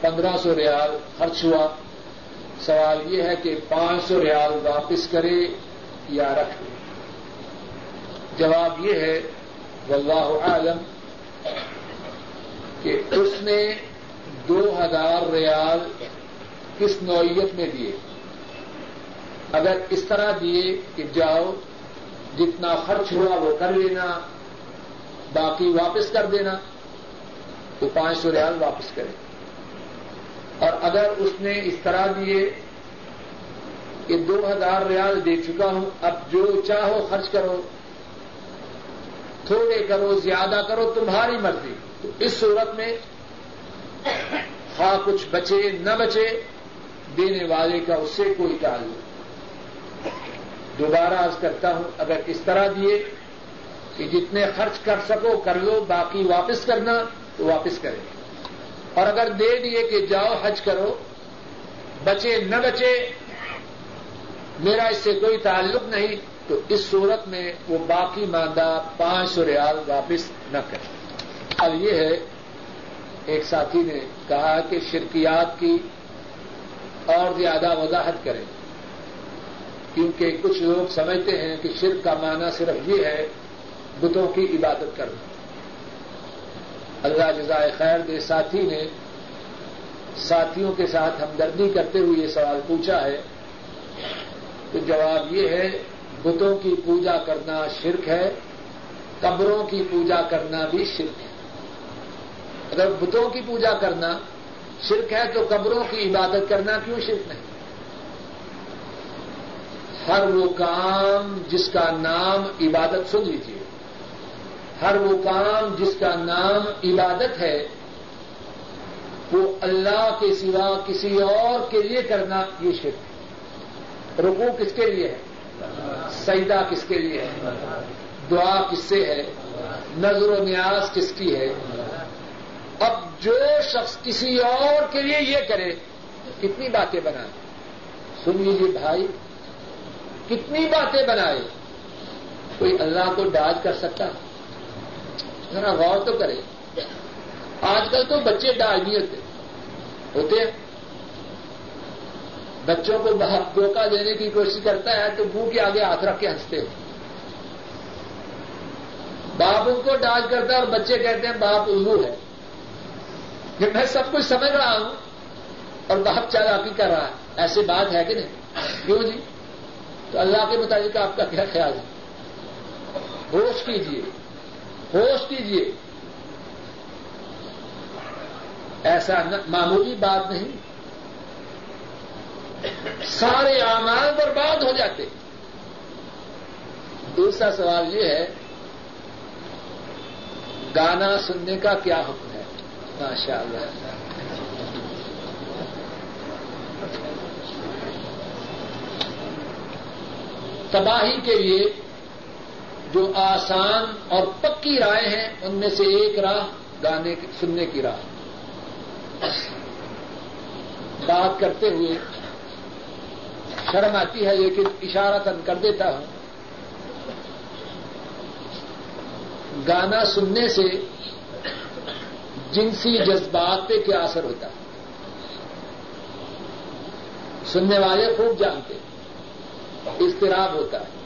پندرہ سو ریال خرچ ہوا۔ سوال یہ ہے کہ پانچ سو ریال واپس کرے یا رکھ دے؟ جواب یہ ہے، واللہ عالم کہ اس نے دو ہزار ریال کس نوعیت میں دیے؟ اگر اس طرح دیے کہ جاؤ، جتنا خرچ ہوا وہ کر لینا۔ باقی واپس کر دینا تو پانچ سو ریال واپس کرے۔ اور اگر اس نے اس طرح دیے کہ دو ہزار ریال دے چکا ہوں، اب جو چاہو خرچ کرو، تھوڑے کرو، زیادہ کرو، تمہاری مرضی۔ تو اس صورت میں خواہ کچھ بچے نہ بچے، دینے والے کا اس سے کوئی تعلق۔ دوبارہ عرض کرتا ہوں، اگر اس طرح دیے کہ جتنے خرچ کر سکو، کر لو، باقی واپس کرنا تو واپس کرے۔ اور اگر دے دیے کہ جاؤ، حج کرو، بچے نہ بچے، میرا اس سے کوئی تعلق نہیں، تو اس صورت میں وہ باقی ماندہ پانچ سو ریال واپس نہ کرے۔ اب یہ ہے، ایک ساتھی نے کہا کہ شرکیات کی اور زیادہ وضاحت کریں۔ کیونکہ کچھ لوگ سمجھتے ہیں کہ شرک کا معنی صرف یہ ہے بتوں کی عبادت کرنا اللہ جزائے خیر دے ساتھی نے ساتھیوں کے ساتھ ہمدردی کرتے ہوئے یہ سوال پوچھا ہے تو جواب یہ ہے، بتوں کی پوجا کرنا شرک ہے، قبروں کی پوجا کرنا بھی شرک ہے۔ اگر بتوں کی پوجا کرنا شرک ہے تو قبروں کی عبادت کرنا کیوں شرک نہیں؟ ہر وہ کام جس کا نام عبادت سن لیجیے ہر وہ کام جس کا نام عبادت ہے، وہ اللہ کے سوا کسی اور کے لیے کرنا یہ شرک ہے۔ رکو کس کے لیے ہے؟ سیدا کس کے لیے ہے؟ دعا کس سے ہے؟ نظر و نیاز کس کی ہے؟ اب جو شخص کسی اور کے لیے یہ کرے، کتنی باتیں بنائے۔ سن لیجیے بھائی، کتنی باتیں بنائے۔ کوئی اللہ کو ڈاج کر سکتا ہے؟ ذرا غور تو کرے۔ آج کل تو بچے ڈاج نہیں ہوتے ہوتے ہیں۔ بچوں کو دھوکہ دینے کی کوشش کرتا ہے تو منہ کے آگے ہاتھ رکھ کے ہنستے ہیں۔ باپ ان کو ڈاج کرتا ہے اور بچے کہتے ہیں، باپ الو ہے۔ کہ میں سب کچھ سمجھ رہا ہوں۔ اور باپ چالاکی کر رہا ہے۔ ایسی بات ہے کہ نہیں؟ کیوں جی؟ تو اللہ کے مطابق آپ کا کیا خیال ہے؟ ہوش کیجیے ہوش کیجیے ایسا معمولی بات نہیں۔ سارے اعمال برباد ہو جاتے۔ دوسرا سوال یہ ہے، گانا سننے کا کیا حکم ہے؟ ماشاء اللہ تباہی کے لیے جو آسان اور پکی رائے ہیں، ان میں سے ایک راہ گانے سننے کی راہ۔ بات کرتے ہوئے شرم آتی ہے، لیکن اشارہ تن کر دیتا ہوں۔ گانا سننے سے جنسی جذبات پہ کیا اثر ہوتا ہے؟ سننے والے خوب جانتے اضطراب ہوتا ہے۔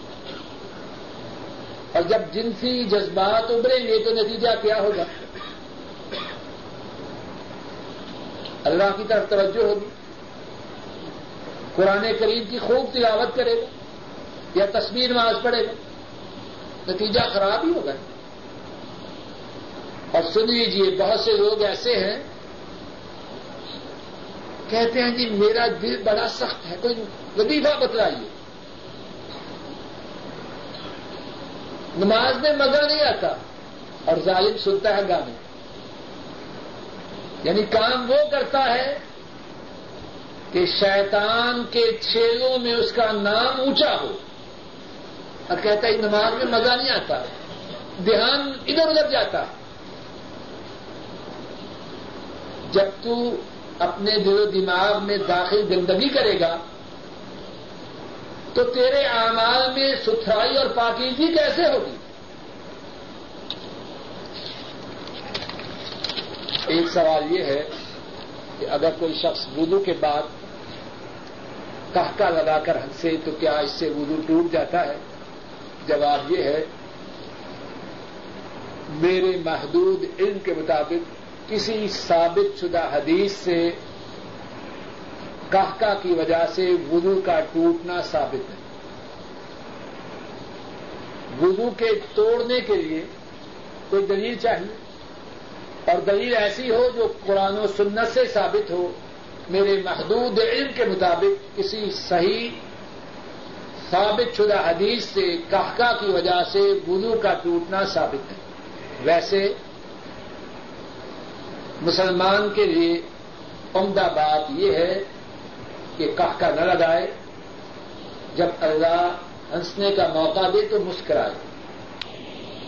اور جب جنسی جذبات ابھریں گے تو نتیجہ کیا ہوگا؟ اللہ کی طرف توجہ ہوگی۔ قرآن کریم کی خوب تلاوت کرے گا یا تصویر آج پڑے گا۔ نتیجہ خراب ہی ہوگا۔ اور سن لیجیے بہت سے لوگ ایسے ہیں، کہتے ہیں جی میرا دل بڑا سخت ہے، کوئی وظیفہ بتلائیے۔ نماز میں مزہ نہیں آتا۔ اور ظالم سنتا ہے گانے یعنی کام وہ کرتا ہے کہ شیطان کے چھیلوں میں اس کا نام اونچا ہو۔ اور کہتا ہے نماز میں مزہ نہیں آتا۔ دھیان ادھر ادھر جاتا۔ جب تو اپنے دل و دماغ میں داخل گندگی کرے گا تو تیرے اعمال میں ستھرائی اور پاکیزی کیسے ہوگی؟ ایک سوال یہ ہے کہ اگر کوئی شخص وضو کے بعد کہکا لگا کر ہنسے تو کیا اس سے وضو ٹوٹ جاتا ہے؟ جواب یہ ہے، میرے محدود علم کے مطابق کسی ثابت شدہ حدیث سے کہکا کی وجہ سے وضو کا ٹوٹنا ثابت ہے وضو کے توڑنے کے لیے کوئی دلیل چاہیے؟ اور دلیل ایسی ہو جو قرآن و سنت سے ثابت ہو، میرے محدود علم کے مطابق کسی صحیح، ثابت شدہ حدیث سے کہکا کی وجہ سے وضو کا ٹوٹنا ثابت ہے ویسے، مسلمان کے لیے عمدہ بات یہ ہے کہ کہکا نہ لگائے، جب اللہ ہنسنے کا موقع دے تو مسکرائے۔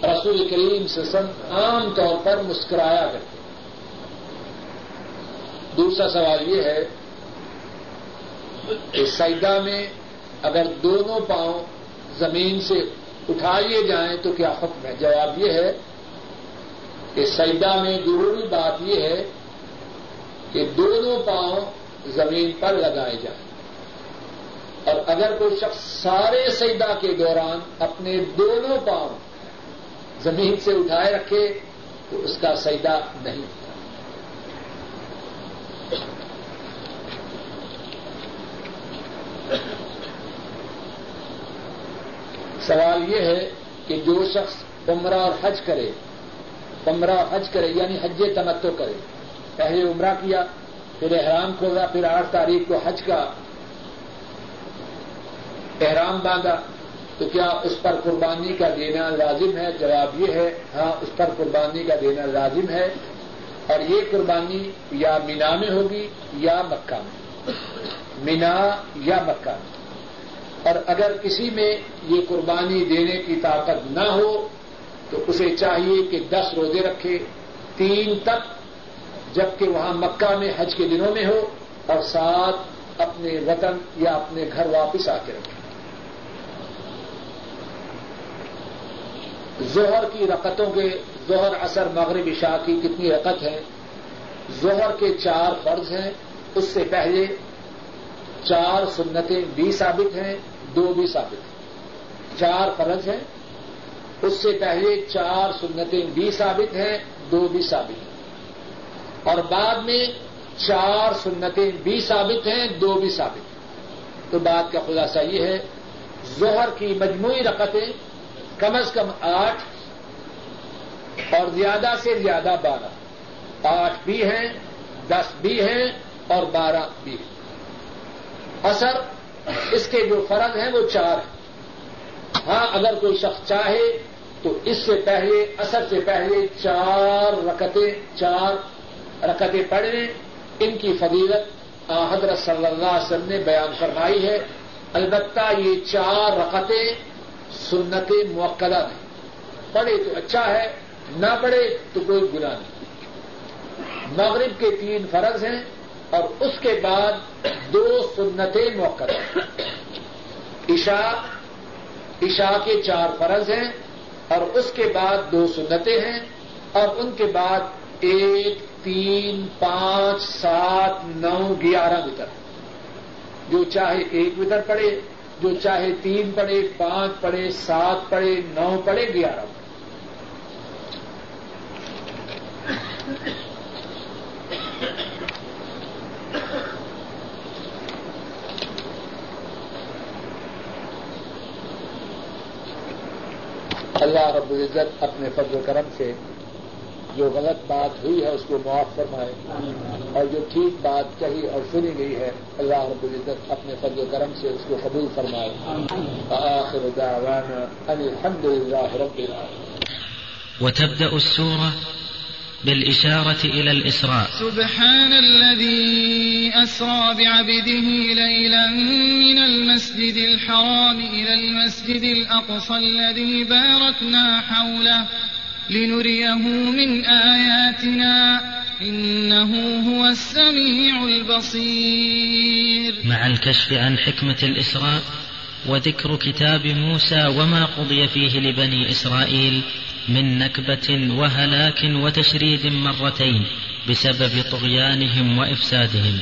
رسول کریم سے سن عام طور پر مسکرایا کرتے دوسرا سوال یہ ہے کہ سیدا میں اگر دونوں پاؤں زمین سے اٹھائیے جائیں تو کیا حکم ہے؟ جواب یہ ہے کہ سیدا میں ضروری بات یہ ہے کہ دونوں پاؤں زمین پر لگائے جائیں۔ اور اگر کوئی شخص سارے سیدا کے دوران اپنے دونوں پاؤں زمین سے اٹھائے رکھے، تو اس کا سیدا نہیں ہوتا۔ سوال یہ ہے کہ جو شخص عمرہ اور حج کرے، عمرہ حج کرے یعنی حج تمتو کرے، پہلے عمرہ کیا پھر احرام کھولا پھر آٹھ تاریخ کو حج کا احرام باندھا، تو کیا اس پر قربانی کا دینا لازم ہے؟ جواب یہ ہے ہاں اس پر قربانی کا دینا لازم ہے اور یہ قربانی یا مینا میں ہوگی یا مکہ میں۔ مینا یا مکہ۔ میں اور اگر کسی میں یہ قربانی دینے کی طاقت نہ ہو، تو اسے چاہیے کہ دس روزے رکھے، تین تک جبکہ وہاں مکہ میں حج کے دنوں میں ہو اور ساتھ اپنے وطن یا اپنے گھر واپس آ کے رکھے۔ ظہر کی رقطوں کے ظہر اثر مغرب عشاء کی کتنی رقط ہے ظہر کے چار فرض ہیں۔ اس سے پہلے چار سنتیں بھی ثابت ہیں، دو بھی ثابت ہیں۔ چار فرض ہیں۔ اس سے پہلے چار سنتیں بھی ثابت ہیں، دو بھی ثابت ہیں۔ اور بعد میں چار سنتیں بھی ثابت ہیں، دو بھی ثابت ہیں۔ تو بات کا خلاصہ یہ ہے، ظہر کی مجموعی رقطیں کم از کم آٹھ اور زیادہ سے زیادہ بارہ۔ آٹھ بھی ہیں، دس بھی ہیں اور بارہ بھی ہیں۔ اثر اس کے جو فرق ہیں وہ چار ہیں۔ ہاں اگر کوئی شخص چاہے تو اس سے پہلے، اثر سے پہلے چار رکتیں چار رکتیں پڑھیں، ان کی فضیلت حضرت صلی اللہ علیہ وسلم نے بیان فرمائی ہے۔ البتہ یہ چار رکتیں سنت موقع نہیں پڑھے تو اچھا ہے، نہ پڑھے تو کوئی گنا نہیں۔ مغرب کے تین فرض ہیں اور اس کے بعد دو سنتیں موقع عشاء عشاء کے چار فرض ہیں اور اس کے بعد دو سنتیں ہیں اور ان کے بعد ایک تین، پانچ، سات، نو، گیارہ وطر جو چاہے ایک وطر پڑے، جو چاہے تین پڑے، پانچ پڑے، سات پڑے، نو پڑے، گیارہ۔ پڑے اللہ رب العزت اپنے فضل کرم سے جو غلط بات ہوئی ہے اس کو معاف فرمائے اور جو ٹھیک بات کہی اور سنی گئی ہے اللہ رب العزت اپنے فضل و کرم سے اس کو قبول فرمائے۔ آخر دعوانا ان الحمد لله رب العالمين وتبدأ السورة بالإشارة إلى الإسراء. سبحان الذي أسرى بعبده ليلا من المسجد الحرام إلى المسجد الأقصى الذي باركنا حوله. لنريه من آياتنا إنه هو السميع البصير. مع الكشف عن حكمة الإسراء وذكر كتاب موسى وما قضي فيه لبني إسرائيل من نكبة وهلاك وتشريد مرتين بسبب طغيانهم وإفسادهم،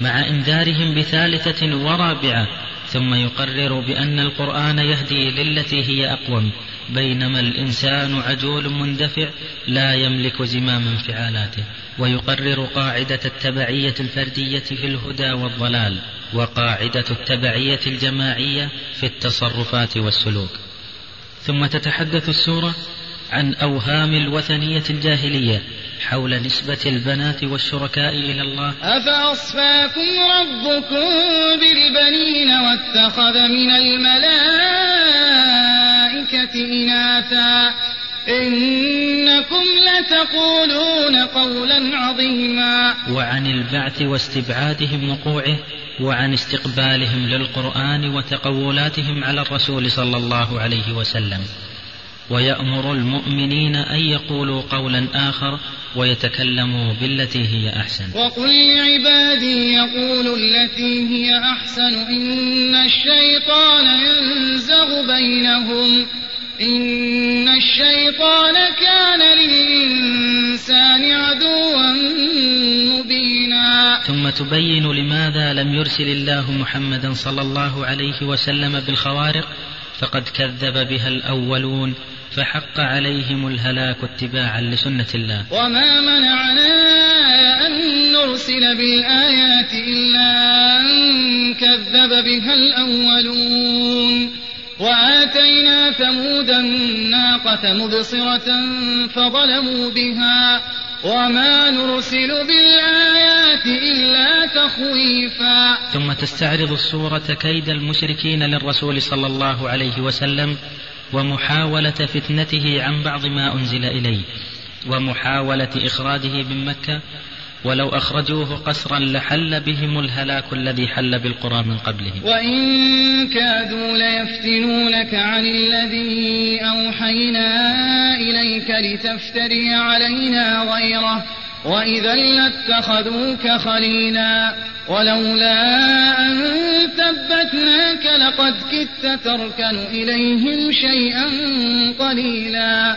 مع إنذارهم بثالثة ورابعة ثم يقرر بأن القرآن يهدي للتي هي أقوم. بينما الإنسان عجول مندفع لا يملك زمام انفعالاته ويقرر قاعدة التبعية الفردية في الهدى والضلال، وقاعدة التبعية الجماعية في التصرفات والسلوك. ثم تتحدث السورة عن أوهام الوثنية الجاهلية حول نسبة البنات والشركاء إلى الله. أفأصفاكم ربكم بالبنين واتخذ من الملائكة إناثا؟ إنكم لتقولون قولا عظيما. وعن البعث واستبعادهم وقوعه وعن استقبالهم للقرآن وتقولاتهم على الرسول صلى الله عليه وسلم. ويأمر المؤمنين أن يقولوا قولا آخر ويتكلموا بالتي هي أحسن. وقل لعبادي يقولوا التي هي أحسن إن الشيطان ينزغ بينهم. إن الشيطان كان للإنسان عدوا مبينا. ثم تبين لماذا لم يرسل الله محمدا صلى الله عليه وسلم بالخوارق؟ فقد كذب بها الأولون فحق عليهم الهلاك اتباعا لسنة الله. وما منعنا أن نرسل بالآيات إلا أن كذب بها الأولون. وآتينا ثمود الناقة مبصرة فظلموا بها. وما نرسل بالآيات إلا تخويفا. ثم تستعرض الصورة كيد المشركين للرسول صلى الله عليه وسلم ومحاولة فتنته عن بعض ما أنزل إليه ومحاولة إخراجه من مكة ولو أخرجوه قسرا لحل بهم الهلاك الذي حل بالقرى من قبلهم. وإن كادوا ليفتنونك عن الذي أوحينا إليك لتفتري علينا غيره. وإذا لاتخذوك خليلا. ولولا أن ثبتناك لقد كدت تركن إليهم شيئا قليلا.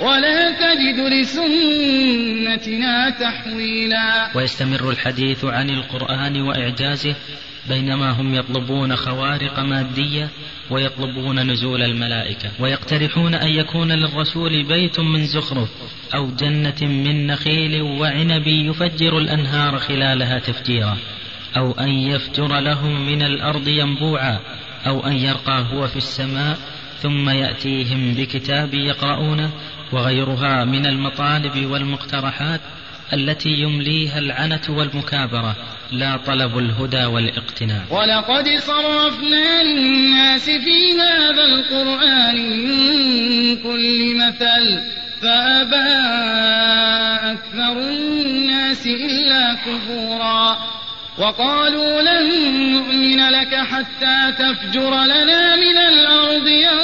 ولا تجد لسنتنا تحويلا. ويستمر الحديث عن القرآن وإعجازه بينما هم يطلبون خوارق مادية ويطلبون نزول الملائكة ويقترحون أن يكون للرسول بيت من زخرف أو جنة من نخيل وعنب يفجر الأنهار خلالها تفجيرا أو أن يفجر لهم من الأرض ينبوعا أو أن يرقى هو في السماء ثم يأتيهم بكتاب يقرؤونه وغيرها من المطالب والمقترحات التي يمليها العنة والمكابرة، لا طلب الهدى والاقتناع. ولقد صرفنا للناس في هذا القرآن من كل مثل، فأبى أكثر الناس إلا كفورا. وقالوا لن نؤمن لك حتى تفجر لنا من الأرض ينبوعا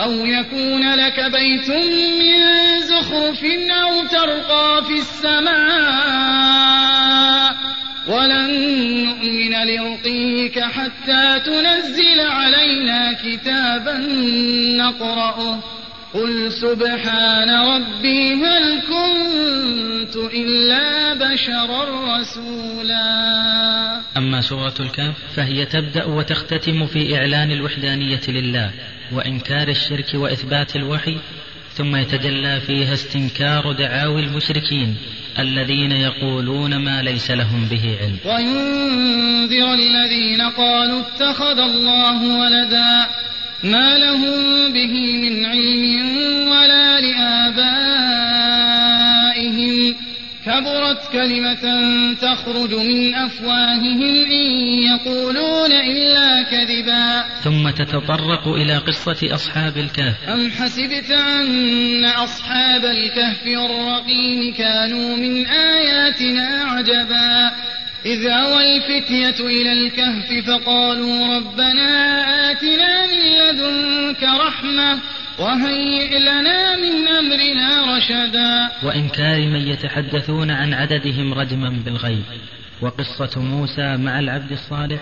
أو يكون لك بيت من زخرف أو ترقى في السماء ولن نؤمن لرقيك حتى تنزل علينا كتابا نقرأه قل سبحان ربي هل كنت إلا بشرا رسولا. أما سورة الكهف فهي تبدأ وتختتم في إعلان الوحدانية لله وإنكار الشرك وإثبات الوحي ثم يتجلى فيها استنكار دعاوي المشركين الذين يقولون ما ليس لهم به علم. وينذر الذين قالوا اتخذ الله ولدا ما لهم به من علم ولا لآبائهم. كبرت كلمة تخرج من أفواههم إن يقولون إلا كذبا. ثم تتطرق إلى قصة أصحاب الكهف. أم حسبت أن أصحاب الكهف والرقيم كانوا من آياتنا عجبا؟ إذ أوى الفتية إلى الكهف فقالوا ربنا آتنا من لدنك رحمة وهيئ لنا من أمرنا رشدا. وإنكار من يتحدثون عن عددهم رجما بالغيب وقصة موسى مع العبد الصالح.